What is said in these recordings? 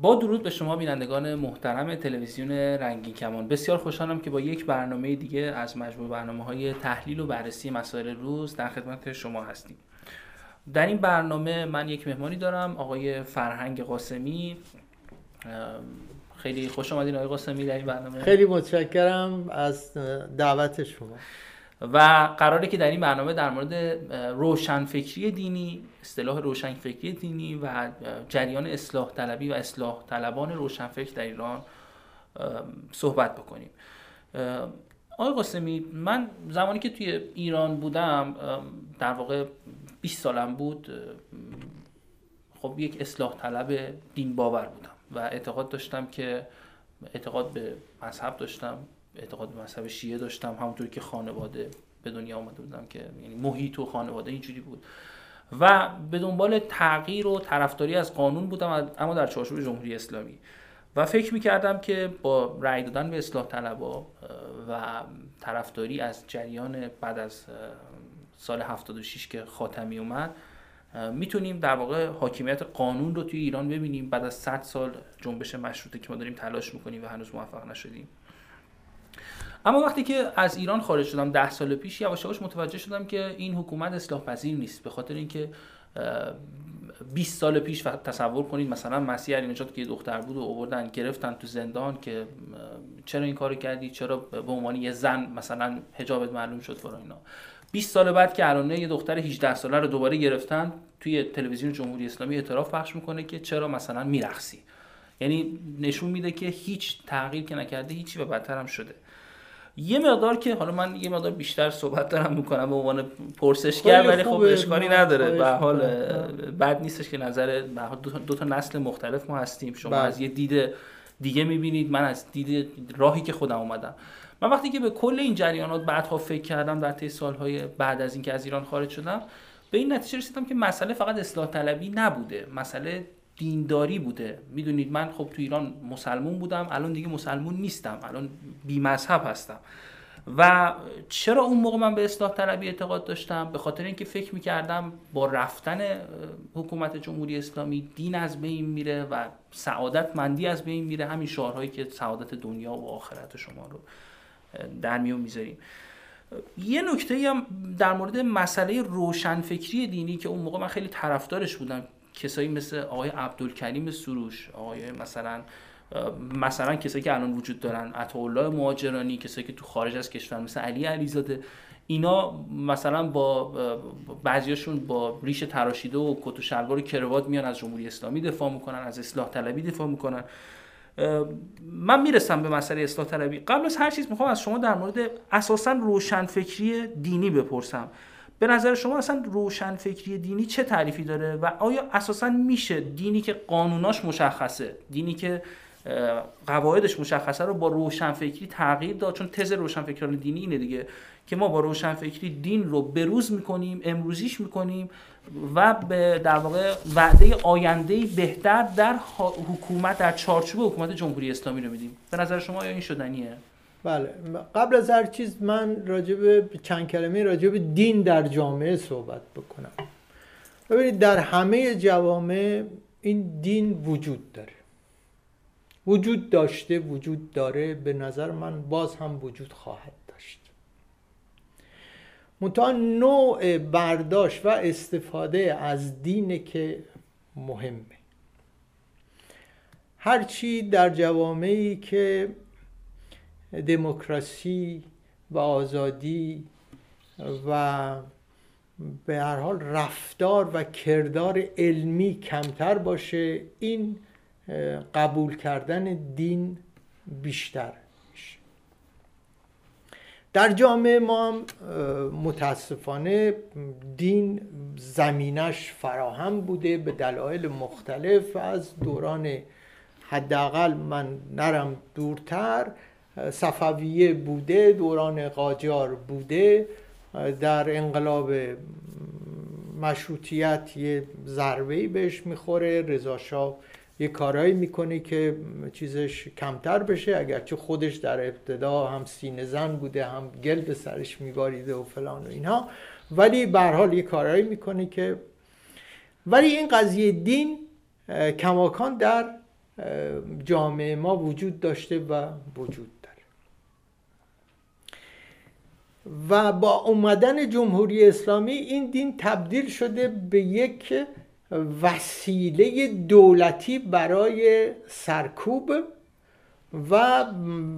با درود به شما بینندگان محترم تلویزیون رنگین کمان. بسیار خوشحالم که با یک برنامه دیگه از مجموع برنامه های تحلیل و بررسی مسائل روز در خدمت شما هستیم. در این برنامه من یک مهمانی دارم آقای فرهنگ قاسمی. خیلی خوش آمدین آقای قاسمی در این برنامه. خیلی متشکرم از دعوت شما. و قراره که در این برنامه در مورد روشنفکری دینی اصطلاح روشنفکری دینی و جریان اصلاح طلبی و اصلاح طلبان روشنفکر در ایران صحبت بکنیم. آقای قاسمی من زمانی که توی ایران بودم در واقع 20 سالم بود خب یک اصلاح طلب دین باور بودم و اعتقاد داشتم که اعتقاد به مذهب داشتم. اعتقاد مذهب شیعه داشتم همونطوری که خانواده به دنیا آمده بودم که یعنی محیط و خانواده اینجوری بود. و به دنبال تغییر و طرفداری از قانون بودم اما در چارچوب جمهوری اسلامی. و فکر می‌کردم که با رأی دادن به اصلاح طلبا و طرفداری از جریان بعد از سال 76 که خاتمی اومد می‌تونیم در واقع حاکمیت قانون رو توی ایران ببینیم. بعد از 100 سال جنبش مشروطه که ما داریم تلاش می‌کنیم و هنوز موفق نشدیم. اما وقتی که از ایران خارج شدم ده سال پیش یواش یواش متوجه شدم که این حکومت اصلاح پذیر نیست. به خاطر اینکه 20 سال پیش تصور کنید مثلا مسیح علی نجات که دختر بود و آوردن گرفتن تو زندان که چرا این کارو کردی؟ چرا به عنوان یه زن مثلا حجابت معلوم شد فرا اینا؟ 20 سال بعد که الان یه دختر 18 ساله رو دوباره گرفتن توی تلویزیون جمهوری اسلامی اعتراف پخش می‌کنه که چرا مثلا میرخصی یعنی نشون میده که هیچ تغییر که نکرده هیچی و بدتر هم شده. یه مقدار که حالا من یه مقدار بیشتر صحبت دارم می‌کنم به عنوان پرسشگر ولی خب اشکالی نداره. به حال بد نیستش که نظر دو تا نسل مختلف ما هستیم. شما بله. از یه دید دیگه می‌بینید من از دید راهی که خودم اومدم. من وقتی که به کل این جریانات بعدها فکر کردم در طی سالهای بعد از اینکه از ایران خارج شدم به این نتیجه رسیدم که مسئله فقط اصلاح طلبی نبوده. مسئله دینداری بوده. می‌دونید من خب تو ایران مسلمون بودم الان دیگه مسلمون نیستم. الان بی مذهب هستم. و چرا اون موقع من به اصلاح طلبی اعتقاد داشتم؟ به خاطر اینکه فکر می‌کردم با رفتن حکومت جمهوری اسلامی دین از بین میره و سعادت مندی از بین میره. همین شعارهایی که سعادت دنیا و آخرت شما رو در میون می‌ذاریم. یه نکته هم در مورد مسئله روشنفکری دینی که اون موقع من خیلی طرفدارش بودم. کسایی مثل آقای عبدالکریم سروش آقای مثلا مثلا کسایی که الان وجود دارن عطاالله مهاجرانی کسایی که تو خارج از کشور مثل علی علیزاده. اینا مثلا با بعضیاشون با ریش تراشیده و کت و شلوار کروات میان از جمهوری اسلامی دفاع می‌کنن از اصلاح طلبی دفاع می‌کنن. من می‌رسم به مسئله اصلاح طلبی. قبل از هر چیز می‌خوام از شما در مورد اساسا روشنفکری دینی بپرسم. به نظر شما اصلا روشن فکری دینی چه تعریفی داره و آیا اساسا میشه دینی که قانوناش مشخصه دینی که قواعدش مشخصه رو با روشن فکری تغییر داد؟ چون تز روشن فکران دینی اینه دیگه که ما با روشن فکری دین رو بروز می‌کنیم امروزیش می‌کنیم و به در واقع وعده آینده بهتر در حکومت در چارچوب حکومت جمهوری اسلامی رو میدیم. به نظر شما آیا این شدنیه؟ بله. قبل از هر چیز من راجب چند کلمه راجب دین در جامعه صحبت بکنم. ببینید در همه جوامع این دین وجود داره. وجود داشته وجود داره. به نظر من باز هم وجود خواهد داشت. منتها نوع برداشت و استفاده از دینه که مهمه. هرچی در جوامعی که دموکراسی و آزادی و به هر حال رفتار و کردار علمی کمتر باشه این قبول کردن دین بیشتر در جامعه ما هم متاسفانه دین زمینش فراهم بوده به دلایل مختلف. از دوران حداقل من نرم دورتر صفویه بوده دوران قاجار بوده در انقلاب مشروطیت یه ضربه بهش می‌خوره. رضا شاه یه کارایی می‌کنه که چیزش کمتر بشه. اگرچه خودش در ابتدا هم سینه زن بوده هم گل به سرش میباریده و فلان و اینها. ولی به حال یه کارایی می‌کنه که ولی این قضیه دین کماکان در جامعه ما وجود داشته و وجود داره و با اومدن جمهوری اسلامی این دین تبدیل شده به یک وسیله دولتی برای سرکوب و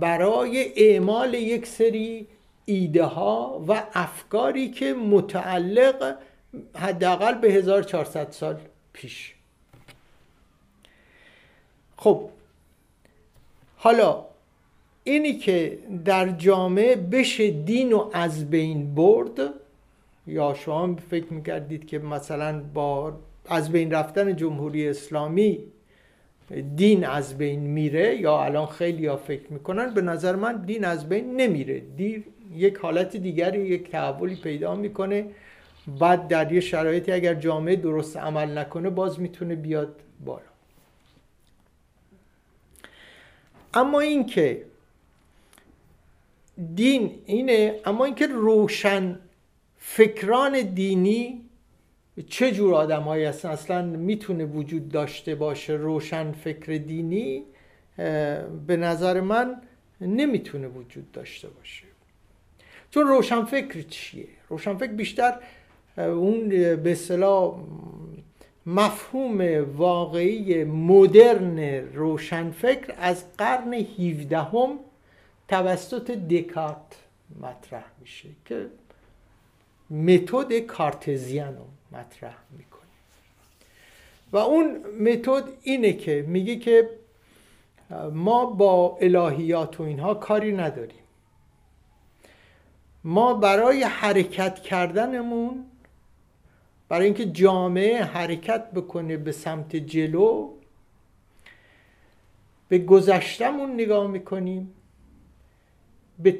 برای اعمال یک سری ایده ها و افکاری که متعلق حداقل به 1400 سال پیش. خب حالا اینی که در جامعه بشه دین و از بین برد یا شما فکر می‌کردید که مثلا با از بین رفتن جمهوری اسلامی دین از بین میره یا الان خیلی ها فکر می‌کنن به نظر من دین از بین نمیره. دین یک حالت دیگری یک تحولی پیدا می‌کنه. بعد در یه شرایطی اگر جامعه درست عمل نکنه باز می‌تونه بیاد بالا. اما اینکه دین اینه اما اینکه روشن فکران دینی چه جور آدم هایی هستن؟ اصلا می‌تونه وجود داشته باشه روشن فکر دینی؟ به نظر من نمی‌تونه وجود داشته باشه. چون روشن فکر چیه؟ روشن فکر بیشتر اون به اصطلاح مفهوم واقعی مدرن روشنفکر از قرن 17 هم توسط دکارت مطرح میشه که متد کارتزیان رو مطرح می‌کنه. و اون متد اینه که میگه که ما با الهیات و اینها کاری نداریم. ما برای حرکت کردنمون برای اینکه جامعه حرکت بکنه به سمت جلو به گذشتمون نگاه می‌کنیم. به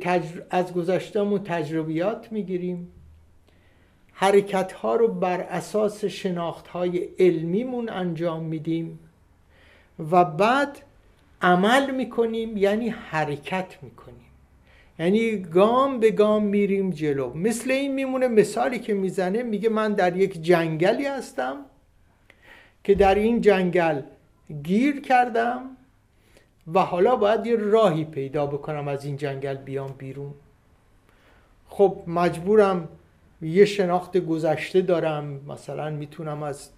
از گذشتمون تجربیات می‌گیریم. حرکت ها رو بر اساس شناخت های علمیمون انجام میدیم و بعد عمل می‌کنیم یعنی حرکت می‌کنیم. یعنی گام به گام میریم جلو. مثل این میمونه مثالی که می‌زنه میگه من در یک جنگلی هستم که در این جنگل گیر کردم. و حالا باید یه راهی پیدا بکنم از این جنگل بیام بیرون. خب مجبورم یه شناخت گذشته دارم. مثلا می‌تونم از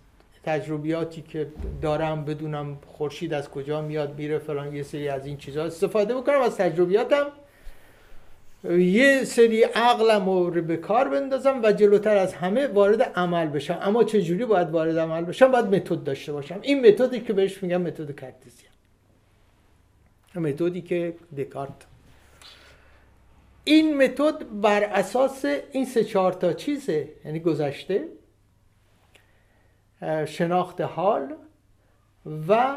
تجربیاتی که دارم بدونم خورشید از کجا میاد میره فلان یه سری از این چیزها استفاده بکنم از تجربیاتم. یه سری عقلم رو به کار بندازم و جلوتر از همه وارد عمل بشم. اما چجوری باید وارد عمل بشم؟ باید متد داشته باشم. این متدی که بهش میگم متد کارتزیان متدی که دکارت این متد بر اساس این سه چهار تا چیزه یعنی گذشته شناخت حال و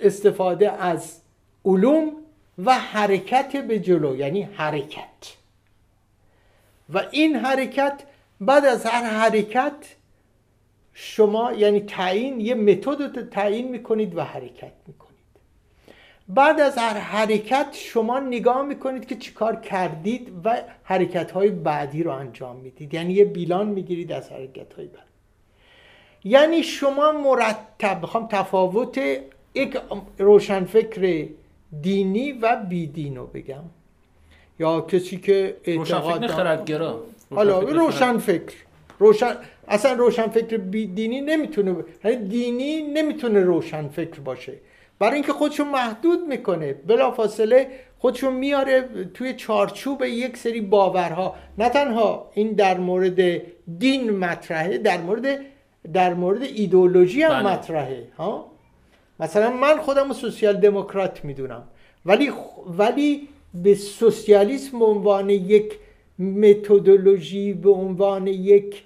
استفاده از علوم و حرکت به جلو یعنی حرکت و این حرکت بعد از هر حرکت شما یعنی تعیین یه متد رو تعیین می‌کنید و حرکت می‌کنید بعد از هر حرکت شما نگاه می‌کنید که چیکار کردید و حرکت های بعدی رو انجام می‌دید. یعنی یه بیلان می‌گیرید از حرکت های بعد. یعنی شما مرتب بخوام تفاوت یک روشنفکر دینی و بیدین رو بگم. یا کسی که اعتقاد خردگرا. حالا روشن فکر روشن اصلا روشن فکر دینی نمی‌تونه یعنی دینی نمی‌تونه روشن فکر باشه. برای اینکه خودشو محدود می‌کنه. بلافاصله خودشو میاره توی چارچوب یک سری باورها. نه تنها این در مورد دین مطرحه در مورد در مورد ایدئولوژی هم بله. مطرحه ها؟ مثلا من خودم سوسیال دموکرات می‌دونم. ولی ولی به سوسیالیسم به عنوان یک متدولوژی به عنوان یک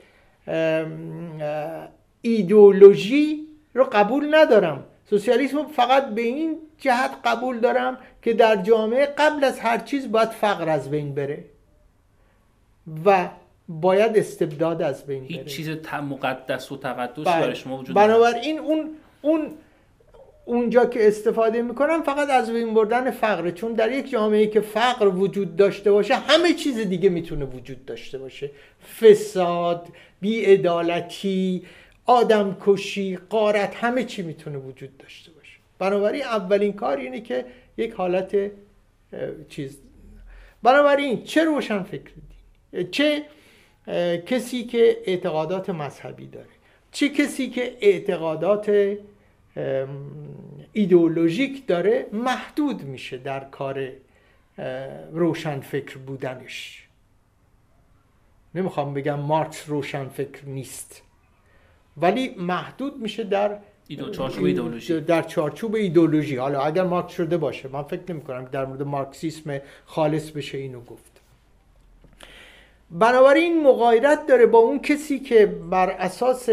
ایدئولوژی رو قبول ندارم. سوسیالیسم فقط به این جهت قبول دارم که در جامعه قبل از هر چیز باید فقر از بین بره و باید استبداد از بین بره. هیچ چیز مقدس و تقدس برای بله. شما وجود بنابراین اون اون اونجا که استفاده می‌کنن فقط از بین بردن فقره چون در یک جامعه که فقر وجود داشته باشه همه چیز دیگه می‌تونه وجود داشته باشه. فساد بیعدالتی آدم کشی قارت همه چی می‌تونه وجود داشته باشه. بنابراین اولین کار اینه که یک حالت چیز. بنابراین چه روشن فکر چه کسی که اعتقادات مذهبی داره. چه کسی که اعتقادات ایدئولوژیک داره محدود میشه در کار روشن فکر بودنش. نمی‌خوام بگم مارکس روشن فکر نیست. ولی محدود میشه در چارچوب ایدئولوژی. در چارچوب ایدئولوژی. حالا اگر مارکس شده باشه من فکر نمی کنم در مورد مارکسیسم خالص بشه اینو گفت. بنابراین مغایرت داره با اون کسی که بر اساس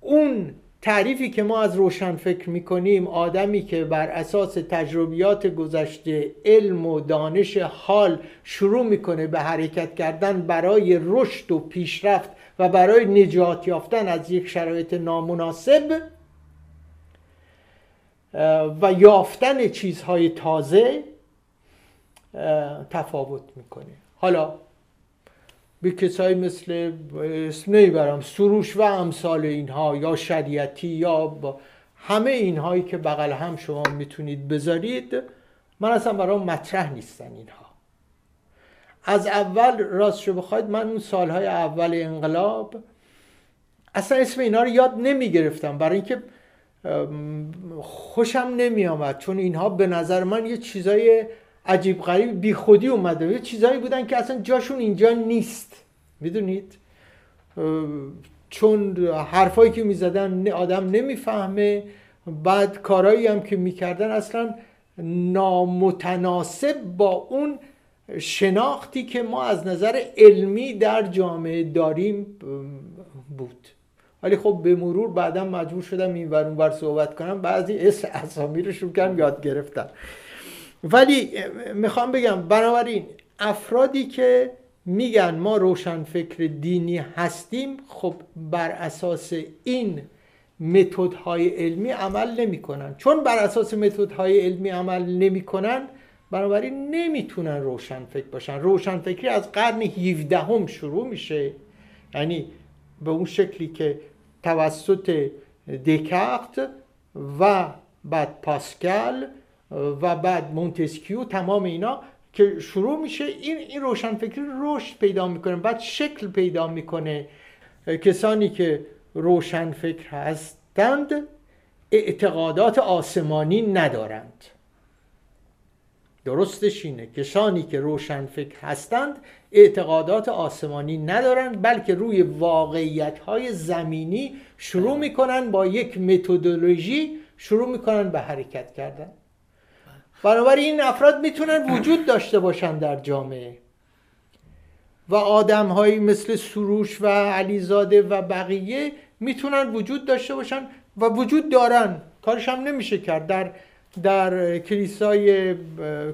اون تعریفی که ما از روشن فکر می‌کنیم آدمی که بر اساس تجربیات گذشته علم و دانش حال شروع می‌کنه به حرکت کردن برای رشد و پیشرفت و برای نجات یافتن از یک شرایط نامناسب و یافتن چیزهای تازه تفاوت می‌کنه. حالا به کسایی مثل اسم نمی‌برم سروش و امثال اینها یا شریعتی یا با همه اینهایی که بغل هم شما می‌تونید بذارید من اصلا برای مطرح نیستن اینها. از اول راست شو بخواید من اون سالهای اول انقلاب اصلا اسم اینا رو یاد نمی‌گرفتم. برای اینکه خوشم نمی آمد چون اینها به نظر من یه چیزای عجیب غریب بی خودی اومده. یه چیزایی بودن که اصلا جاشون اینجا نیست. می‌دونید؟ چون حرفایی که می‌زدن آدم نمی‌فهمه. بعد کارایی هم که می‌کردن اصلا نامتناسب با اون شناختی که ما از نظر علمی در جامعه داریم بود. ولی خب به مرور بعدا مجبور شدم این ور اونور صحبت کنم. بعضی اسامی رو شروع یاد گرفتم. ولی می‌خوام بگم بنابراین افرادی که میگن ما روشن فکر دینی هستیم خب بر اساس این متدهای علمی عمل نمی‌کنن. چون بر اساس متدهای علمی عمل نمی‌کنن بنابراین نمی‌تونن روشن فکر باشن. روشن فکری از قرن 17 هم شروع میشه. یعنی به اون شکلی که توسط دکارت و بعد پاسکال و بعد مونتسکیو تمام اینا که شروع میشه این این روشنفکری رشد پیدا می‌کنه. بعد شکل پیدا می‌کنه. کسانی که روشنفکر هستند اعتقادات آسمانی ندارند. درستش اینه. کسانی که روشنفکر هستند اعتقادات آسمانی ندارند بلکه روی واقعیت های زمینی شروع می‌کنن با یک متدولوژی شروع می‌کنن به حرکت کردن. بنابراین این افراد می‌تونن وجود داشته باشن در جامعه. و آدم هایی مثل سروش و علیزاده و بقیه می‌تونن وجود داشته باشن و وجود دارن. کارش هم نمیشه کرد. در در کلیسای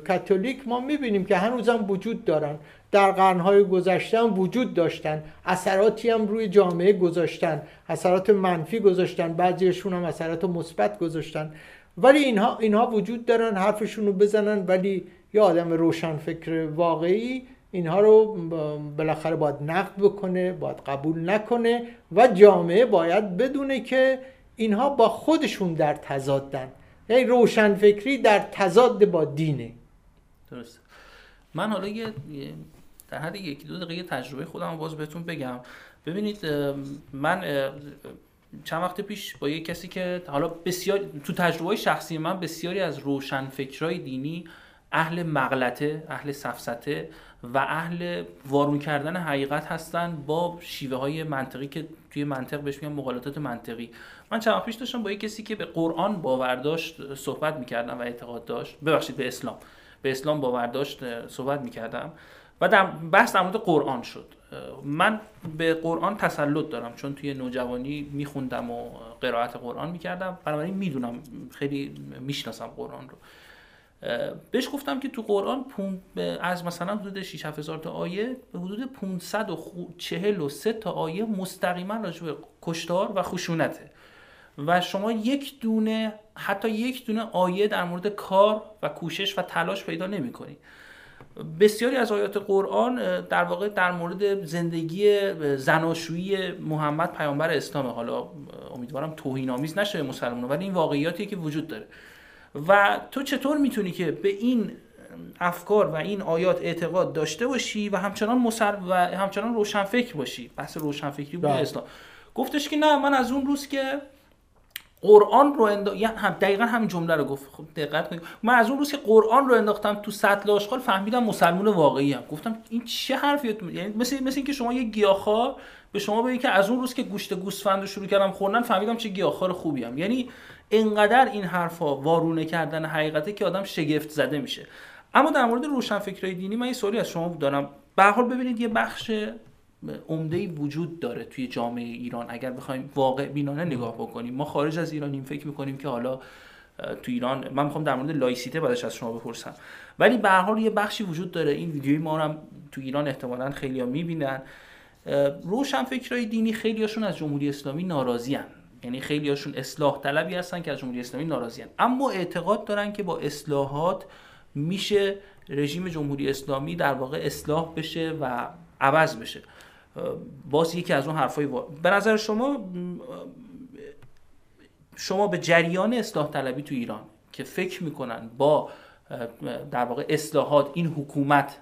کاتولیک ما می‌بینیم که هنوزم وجود دارن. در قرنهای گذشته هم وجود داشتن. اثراتی هم روی جامعه گذاشتن. اثرات منفی گذاشتن. بعضیشون هم اثرات مثبت گذاشتن. ولی اینها اینها وجود دارن حرفشون رو بزنن. ولی یه آدم روشن فکر واقعی اینها رو بالاخره باید نقد بکنه باید قبول نکنه و جامعه باید بدونه که اینها با خودشون در تضادن. یعنی روشن فکری در تضاد با دینه. درست من حالا یه در حد یکی دو دقیقه تجربه خودم باز بهتون بگم. ببینید من چند وقت پیش با یه کسی که حالا بسیار تو تجربه شخصی من بسیاری از روشن فکرهای دینی اهل مغلطه اهل سفسته و اهل وارون کردن حقیقت هستن با شیوه های منطقی که توی منطق بهش میگن مقالطات منطقی. من چند پیش داشتم با یه کسی که به قرآن باور داشت صحبت می‌کردم و اعتقاد داشت. ببخشید به اسلام. به اسلام باور داشت صحبت می‌کردم. و در بحث در مورد قرآن شد. من به قرآن تسلط دارم چون توی نوجوانی میخوندم و قرائت قرآن می‌کردم. بنابراین می‌دونم خیلی می‌شناسم قرآن رو. بهش گفتم که تو قرآن از مثلا حدود 6 هزار تا آیه به حدود 543 تا آیه مستقیما راجع به کشتار و خشونته. و شما یک دونه حتی یک دونه آیه در مورد کار و کوشش و تلاش پیدا نمی بسیاری از آیات قرآن در واقع در مورد زندگی زناشویی محمد پیامبر اسلام حالا امیدوارم توهین آمیز نشه مسلمان ولی این واقعیاتی که وجود داره. و تو چطور می‌تونی که به این افکار و این آیات اعتقاد داشته باشی و همچنان مسل و همچنان روشن فکر باشی؟ بحث روشن فکری بود بله. اسلام. گفتش که نه من از اون روز که قرآن رو اند... یعنی هم دقیقا همین جمله رو گفت. خب دقت کنید. من از اون روز که قرآن رو انداختم تو سطل آشغال فهمیدم مسلمان واقعی هم گفتم این چه حرفیه یعنی مثل مثل اینکه شما یه گیاهخوار به شما بگی که از اون روز که گوشت گوسفند رو شروع کردم خوردن فهمیدم چه گیاهخوار خوبی هم یعنی انقدر این حرفا وارونه کردن حقیقته که آدم شگفت زده میشه. اما در مورد روشنفکرای دینی من یه سوالی از شما دارم. به حال ببینید یه بخش عمده وجود داره توی جامعه ایران. اگر بخوایم واقع بینانه نگاه بکنیم ما خارج از ایرانیم فکر می‌کنیم که حالا تو ایران من می‌خوام در مورد لایسیته بعدش از شما بپرسم. ولی به هر حال یه بخشی وجود داره. این ویدیوی ما هم تو ایران احتمالاً خیلی‌ها می‌بینن. روشن فکرای دینی خیلیاشون از جمهوری اسلامی ناراضی هن. یعنی خیلیاشون اصلاح طلبی هستن که از جمهوری اسلامی ناراضی هن. اما اعتقاد دارن که با اصلاحات میشه رژیم جمهوری اسلامی در واقع اصلاح بشه و عوض بشه. باز یکی از اون حرفای به نظر شما شما به جریان اصلاح طلبی تو ایران که فکر می‌کنن با در واقع اصلاحات این حکومت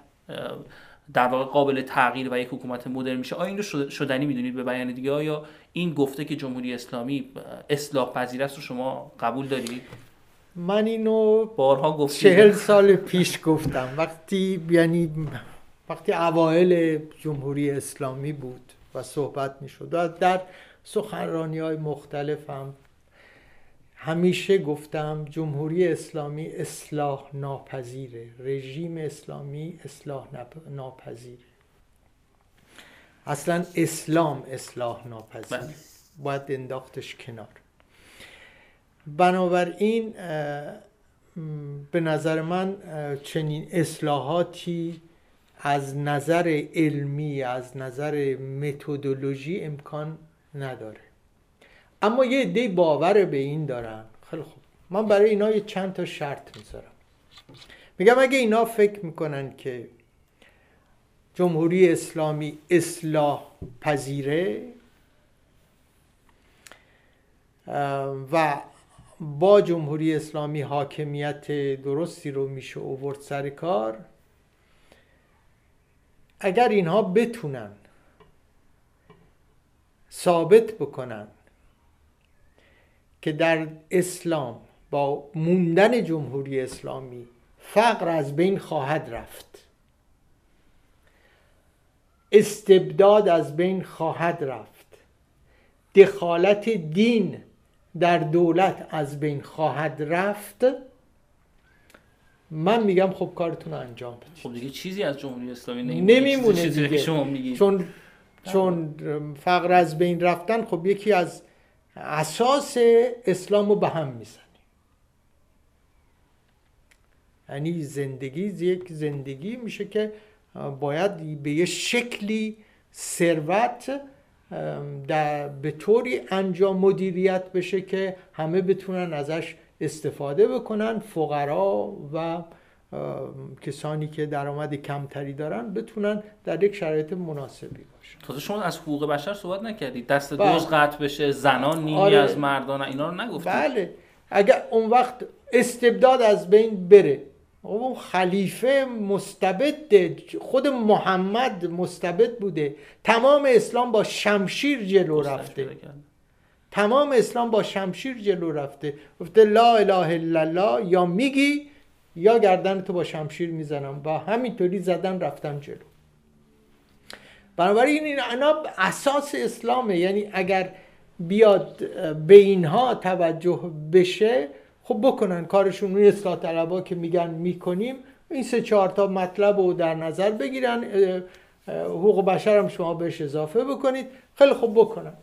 در واقع قابل تغییر و یک حکومت مدرن میشه آیا این رو شدنی می‌دونید به بیان دیگه؟ یا این گفته که جمهوری اسلامی اصلاح پذیر است رو شما قبول دارید؟ من اینو بارها گفتم چهل سال پیش گفتم. وقتی یعنی وقتی اوایل جمهوری اسلامی بود و صحبت می شد در سخنرانی های مختلف هم همیشه گفتم جمهوری اسلامی اصلاح ناپذیره رژیم اسلامی اصلاح ناپذیره. اصلا اسلام اصلاح ناپذیره. باید انداختش کنار. بنابراین به نظر من چنین اصلاحاتی از نظر علمی از نظر متدولوژی امکان نداره. اما یه عده باور به این دارن خیلی خوب. من برای اینا یه چند تا شرط می‌ذارم. میگم اگه اینا فکر می‌کنن که جمهوری اسلامی اصلاح پذیره و با جمهوری اسلامی حاکمیت درستی رو میشه اوورد سر کار اگر اینها بتونن ثابت بکنن که در اسلام با موندن جمهوری اسلامی فقر از بین خواهد رفت استبداد از بین خواهد رفت دخالت دین در دولت از بین خواهد رفت من میگم خب کارتون رو انجام بدید. خب دیگه چیزی از جمهوری اسلامی نمیمونه. دیگه. شما میگید. چون چون فقر از بین رفتن خب یکی از اساس اسلام رو به هم می‌زنه. یعنی زندگی یک زندگی میشه که باید به یه شکلی ثروت در به طوری انجام مدیریت بشه که همه بتونن ازش استفاده بکنن فقرا و کسانی که درآمد کمتری دارن بتونن در یک شرایط مناسبی باشن. تازه شما از حقوق بشر صحبت نکردید دست بله. دوز قطع بشه زنان نیمی آره. از مردان اینا رو نگفتید بله. اگر اون وقت استبداد از بین بره اون خلیفه مستبد خود محمد مستبد بوده. تمام اسلام با شمشیر جلو رفته. تمام اسلام با شمشیر جلو رفته. گفته لا اله الا الله یا میگی یا گردن تو با شمشیر می‌زنم. و همینطوری زدن رفتم جلو. بنابراین این انا اساس اسلامه. یعنی اگر بیاد به اینها توجه بشه خب بکنن کارشون. روی اصلاح طلبا که میگن می‌کنیم این سه چهار تا مطلب رو در نظر بگیرن. حقوق بشر هم شما بهش اضافه بکنید. خیلی خوب بکنن.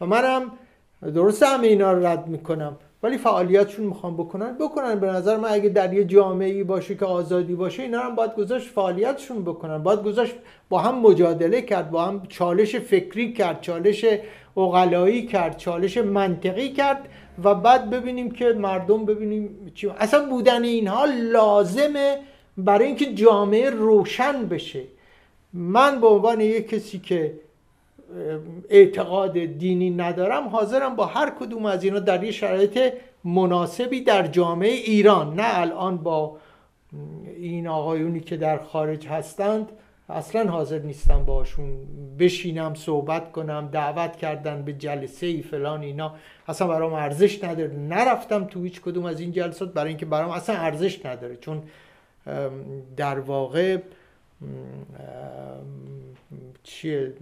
و منم درست همه اینا رو رد می‌کنم. ولی فعالیتشون می‌خوام بکنن بکنن. به نظر من اگه در یه جامعه باشه که آزادی باشه اینا هم باید گذاشت فعالیتشون بکنن. باید گذاشت با هم مجادله کرد با هم چالش فکری کرد چالش اقلایی کرد چالش منطقی کرد و بعد ببینیم که مردم ببینیم چی. اصلا بودن اینها لازمه برای اینکه جامعه روشن بشه. من به عنوان یک کسی که اعتقاد دینی ندارم حاضرم با هر کدوم از اینا در یه شرایط مناسبی در جامعه ایران نه الان با این آقایونی که در خارج هستند. اصلا حاضر نیستم باشون بشینم صحبت کنم دعوت کردن به جلسه ای فلان اینا. اصلا برام ارزش نداره. نرفتم تو هیچ کدوم از این جلسات برای اینکه برام اصلا ارزش نداره. چون در واقع چیه؟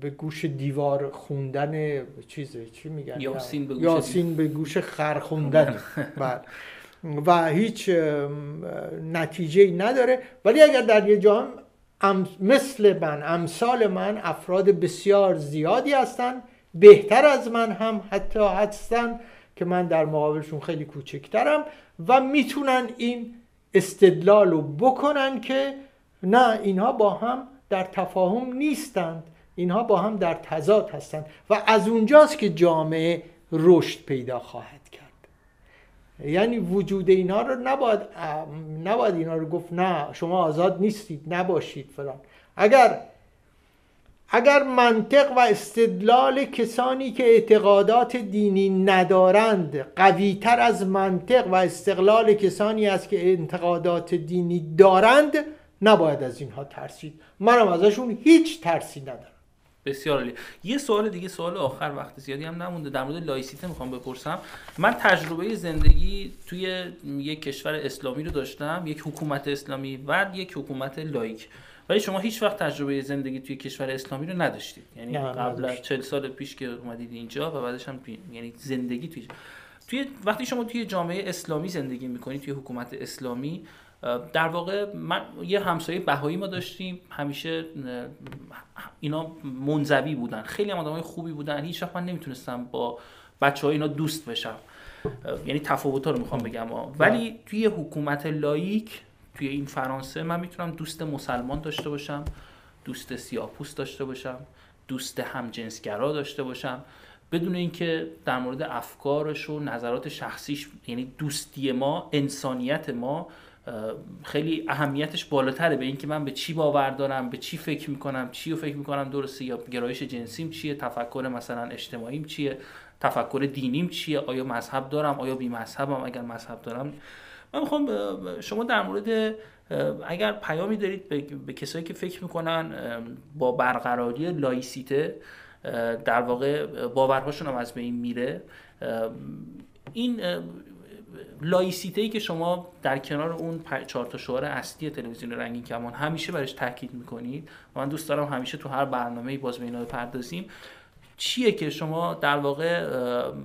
به گوش دیوار خوندن چیزه چی میگن؟ یاسین به گوش, یاسین به گوش خر خوندن. بله. و هیچ نتیجه نداره. ولی اگر در یه جام مثل من امثال من افراد بسیار زیادی هستن بهتر از من هم حتی هستن که من در مقابلشون خیلی کوچکترم و می‌تونن این استدلال رو بکنن که نه اینها با هم در تفاهم نیستند. اینها با هم در تضاد هستند و از اونجاست که جامعه رشد پیدا خواهد کرد. یعنی وجود اینها رو نباید نباید اینا رو گفت نه شما آزاد نیستید نباشید فلان. اگر اگر منطق و استدلال کسانی که اعتقادات دینی ندارند قویتر از منطق و استقلال کسانی است که اعتقادات دینی دارند نباید از اینها ترسید. منم ازشون هیچ ترسی ندارم. بسیار عالی. یه سوال دیگه سوال آخر وقت زیادی هم نمونده. در مورد لایسیته می‌خوام بپرسم. من تجربه زندگی توی یک کشور اسلامی رو داشتم یک حکومت اسلامی و یک حکومت لایک. ولی شما هیچ وقت تجربه زندگی توی کشور اسلامی رو نداشتید. یعنی قبل از 40 سال پیش که اومدید اینجا و بعدش هم یعنی زندگی توی توی وقتی شما توی جامعه اسلامی زندگی می‌کنید توی حکومت اسلامی در واقع من یه همسایه بهایی ما داشتیم. همیشه اینا منزوی بودن. خیلی هم آدمای خوبی بودن. هیچ وقت من نمی‌تونستم با بچه ها اینا دوست بشم. یعنی تفاوت رو می‌خوام بگم ولی توی حکومت لایک توی این فرانسه من می‌تونم دوست مسلمان داشته باشم دوست سیاپوست داشته باشم دوست همجنسگرا داشته باشم. بدون اینکه در مورد افکارش و نظرات شخصیش یعنی دوستی ما انسانیت ما خیلی اهمیتش بالاتره به اینکه من به چی باور دارم به چی فکر می‌کنم چی رو فکر می‌کنم درسته یا گرایش جنسیم چیه تفکر مثلا اجتماعیم چیه تفکر دینیم چیه آیا مذهب دارم آیا بی مذهبم اگر مذهب دارم من می‌خوام شما در مورد اگر پیامی دارید به, کسایی که فکر می‌کنن با برقراری لایسیته در واقع باورهاشون هم از بین میره این laïcité ای که شما در کنار اون چهار تا شعار اصلی تلویزیون رنگین کمان همیشه برش تاکید می‌کنید و من دوست دارم همیشه تو هر برنامه باز به اینا بپردازیم. چیه که شما در واقع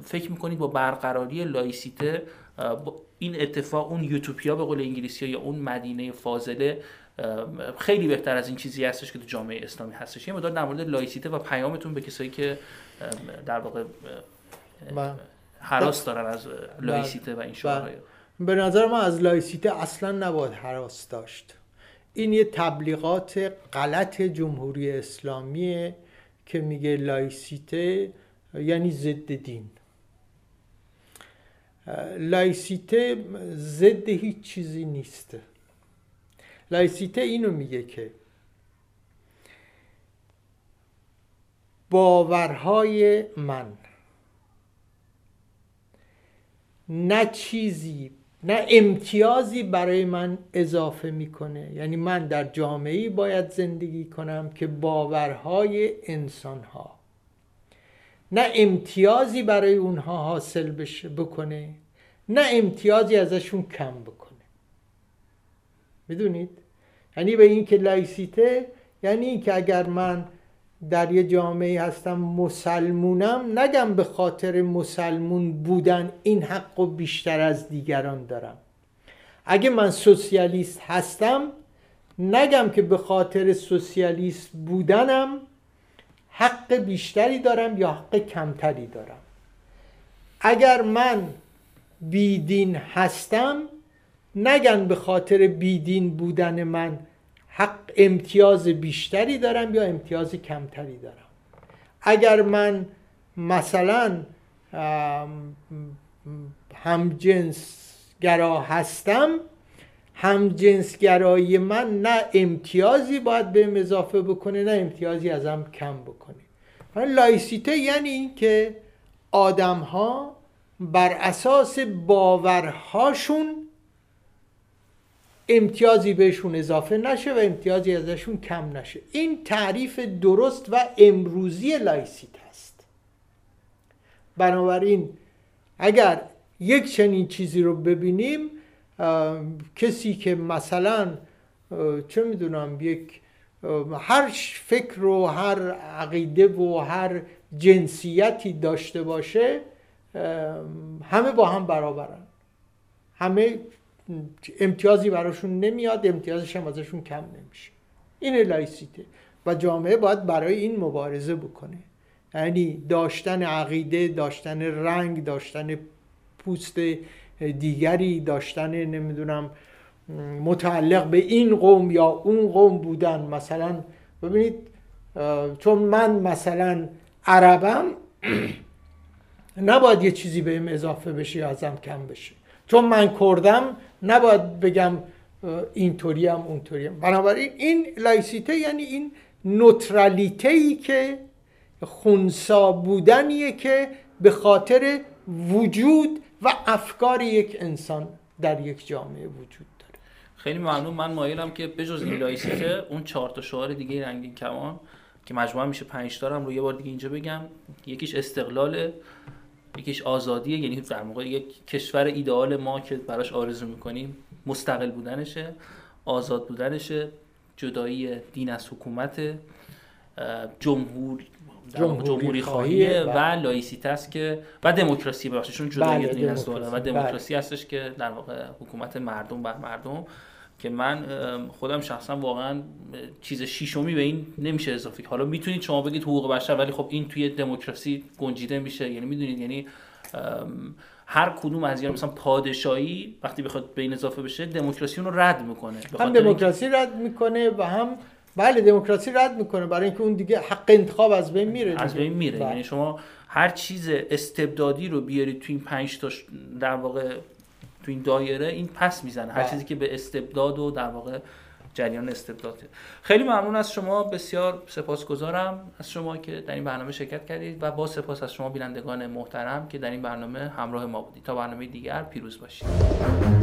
فکر می‌کنید با برقراری laïcité این اتفاق اون یوتوپیا به قول انگلیسی یا اون مدینه فاضله خیلی بهتر از این چیزی هستش که تو جامعه اسلامی هستش. یه مقدار در مورد laïcité و پیامتون به کسایی که در واقع هراس دارن از laïcité و این شعارهای به نظر من از laïcité اصلا نباید هراس داشت. این یه تبلیغات غلط جمهوری اسلامیه که میگه laïcité یعنی ضد دین. laïcité ضد هیچ چیزی نیست. laïcité اینو میگه که باورهای من نه چیزی نه امتیازی برای من اضافه می‌کنه. یعنی من در جامعه باید زندگی کنم که باورهای انسان ها نه امتیازی برای اونها حاصل بشه بکنه نه امتیازی ازشون کم بکنه. می‌دونید؟ یعنی به این که لایسیته یعنی اینکه اگر من در یه جامعه هستم مسلمونم نگم به خاطر مسلمون بودن این حق و بیشتر از دیگران دارم. اگه من سوسیالیست هستم نگم که به خاطر سوسیالیست بودنم حق بیشتری دارم یا حق کمتری دارم. اگر من بیدین هستم نگن به خاطر بیدین بودن من حق امتیاز بیشتری دارم یا امتیاز کمتری دارم؟ اگر من مثلا همجنس گرا هستم هم جنسگرایی من نه امتیازی باید به اضافه بکنه نه امتیازی ازم کم بکنه. لایسیته یعنی این که آدم ها بر اساس باورهاشون امتیازی بهشون اضافه نشه و امتیازی ازشون کم نشه. این تعریف درست و امروزی laïcité هست. بنابراین اگر یک چنین چیزی رو ببینیم کسی که مثلا چه می‌دونم یک هر فکر و هر عقیده و هر جنسیتی داشته باشه همه با هم برابرن. همه امتیازی براشون نمیاد امتیازش هم ازشون کم نمیشه. این لایسیته. و جامعه باید برای این مبارزه بکنه. یعنی داشتن عقیده داشتن رنگ داشتن پوست دیگری داشتن نمی‌دونم متعلق به این قوم یا اون قوم بودن. مثلا ببینید چون من مثلا عربم نباید یه چیزی بهم اضافه بشه یا ازم کم بشه. چون من کردم نباید بگم اینطوری هم اونطوری هم. بنابراین این لایسیته یعنی این نوترالیته ای که خونسا بودنیه که به خاطر وجود و افکار یک انسان در یک جامعه وجود داره. خیلی ممنون من مایلم که بجز این لایسیته اون چهار تا شعار دیگه رنگین کمان که مجموعه میشه پنج دارم رو یه بار دیگه اینجا بگم. یکیش استقلال یکیش آزادیه یعنی در موقع یک کشور ایدئال ما که براش آرزو می‌کنیم مستقل بودنشه آزاد بودنشه جدایی دین از حکومت جمهور جمهوری خواهیه و, و لایسیته است که و دموکراسی ببخشید چون جدایی بله دین از و دموکراسی بله. هستش که در واقع حکومت مردم بر مردم که من خودم شخصا واقعا چیز شیشمی به این نمیشه اضافه حالا می‌تونید شما بگید حقوق بشر ولی خب این توی دموکراسی گنجیده میشه. یعنی می‌دونید یعنی هر کدوم از اینا مثلا پادشاهی وقتی بخواد به این اضافه بشه دموکراسی رو رد می‌کنه. هم دموکراسی رد می‌کنه و هم بله دموکراسی رد می‌کنه. برای اینکه اون دیگه حق انتخاب از بین میره از بین میره. بله. یعنی شما هر چیز استبدادی رو بیارید تو این پنج تا در واقع تو این دایره این پس می‌زنه. هر بله. چیزی که به استبداد و در واقع جریان استبداده خیلی ممنون از شما بسیار سپاسگزارم از شما که در این برنامه شرکت کردید و با سپاس از شما بینندگان محترم که در این برنامه همراه ما بودید. تا برنامه دیگر پیروز باشید.